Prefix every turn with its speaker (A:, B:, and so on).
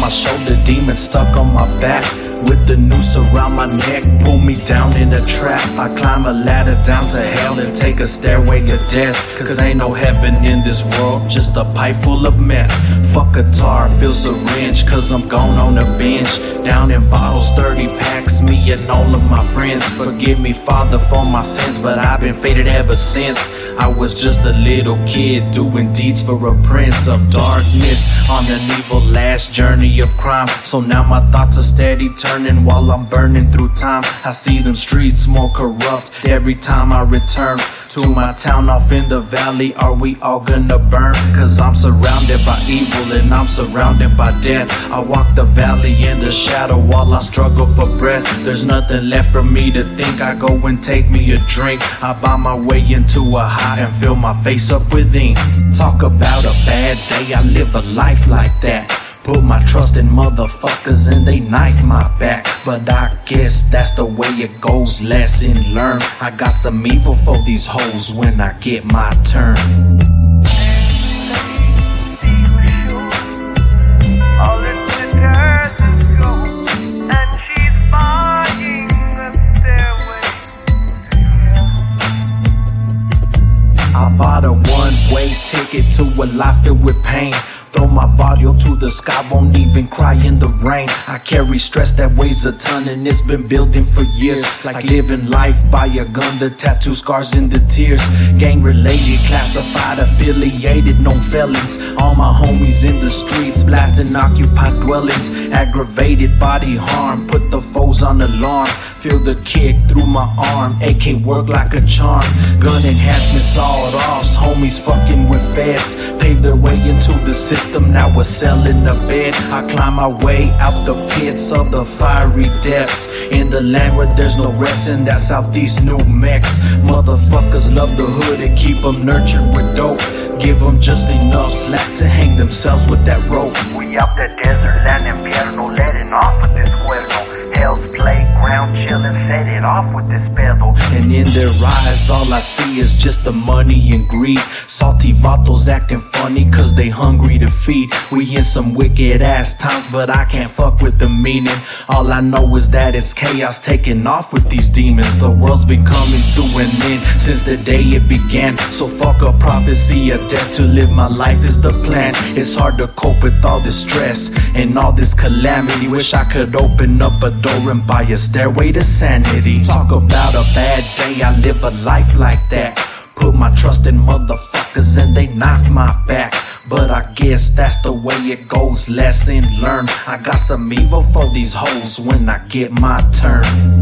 A: my shoulder, demons stuck on my back. With the noose around my neck, pull me down in a trap. I climb a ladder down to hell and take a stairway to death. Cause ain't no heaven in this world, just a pipe full of meth. Fuck a tar, feel syringe, cause I'm gone on a bench. Down in bottles, 30 packs, me and all of my friends. Forgive me, Father, for my sins, but I've been faded ever since. I was just a little kid doing deeds for a prince of darkness on an evil last journey of crime. So now my thoughts are steady turning while I'm burning through time. I see them streets more corrupt every time I return to my town off in the valley. Are we all gonna burn? Cause I'm surrounded by evil and I'm surrounded by death. I walk the valley in the shadow while I struggle for breath. There's nothing left for me to think. I go and take me a drink. I buy my way into a high and fill my face up with ink. Talk about a bad day. I live a life like that. Put my trust in motherfuckers and they knife my back. But I guess that's the way it goes. Lesson learned. I got some evil for these hoes when I get my turn. I bought a one way ticket to a life filled with pain. Throw my volume to the sky, won't even cry in the rain. I carry stress that weighs a ton and it's been building for years. Like living life by a gun, the tattoo scars and the tears. Gang related, classified, affiliated, known felons. All my homies in the streets, blasting occupied dwellings. Aggravated body harm, put the foes on alarm. Feel the kick through my arm, AK work like a charm. Gun enhancement sawed offs, homies fucking with feds. Paved their way into the system, now we're selling a bed. I climb my way out the pits of the fiery depths. In the land where there's no rest, and that's Southeast New Mex. Motherfuckers love the hood and keep them nurtured with dope. Give them just enough slack to hang themselves with that rope.
B: We up that desert land infierno, letting off with this cuerno. Hell's playground, chillin', set it off with this pedo.
A: And in their eyes, all I see is just the money and greed. Salty vatos acting funny cause they hungry to feed. We in some wicked ass times, but I can't fuck with the meaning. All I know is that it's chaos taking off with these demons. The world's been coming to an end since the day it began. So fuck a prophecy of death to live my life is the plan. It's hard to cope with all this stress and all this calamity. Wish I could open up a door and buy a stairway to sanity. Talk about a bad day, I live a life like that. Put my trust in motherfuckers and they knife my back. But I guess that's the way it goes. Lesson learned. I got some evil for these hoes when I get my turn.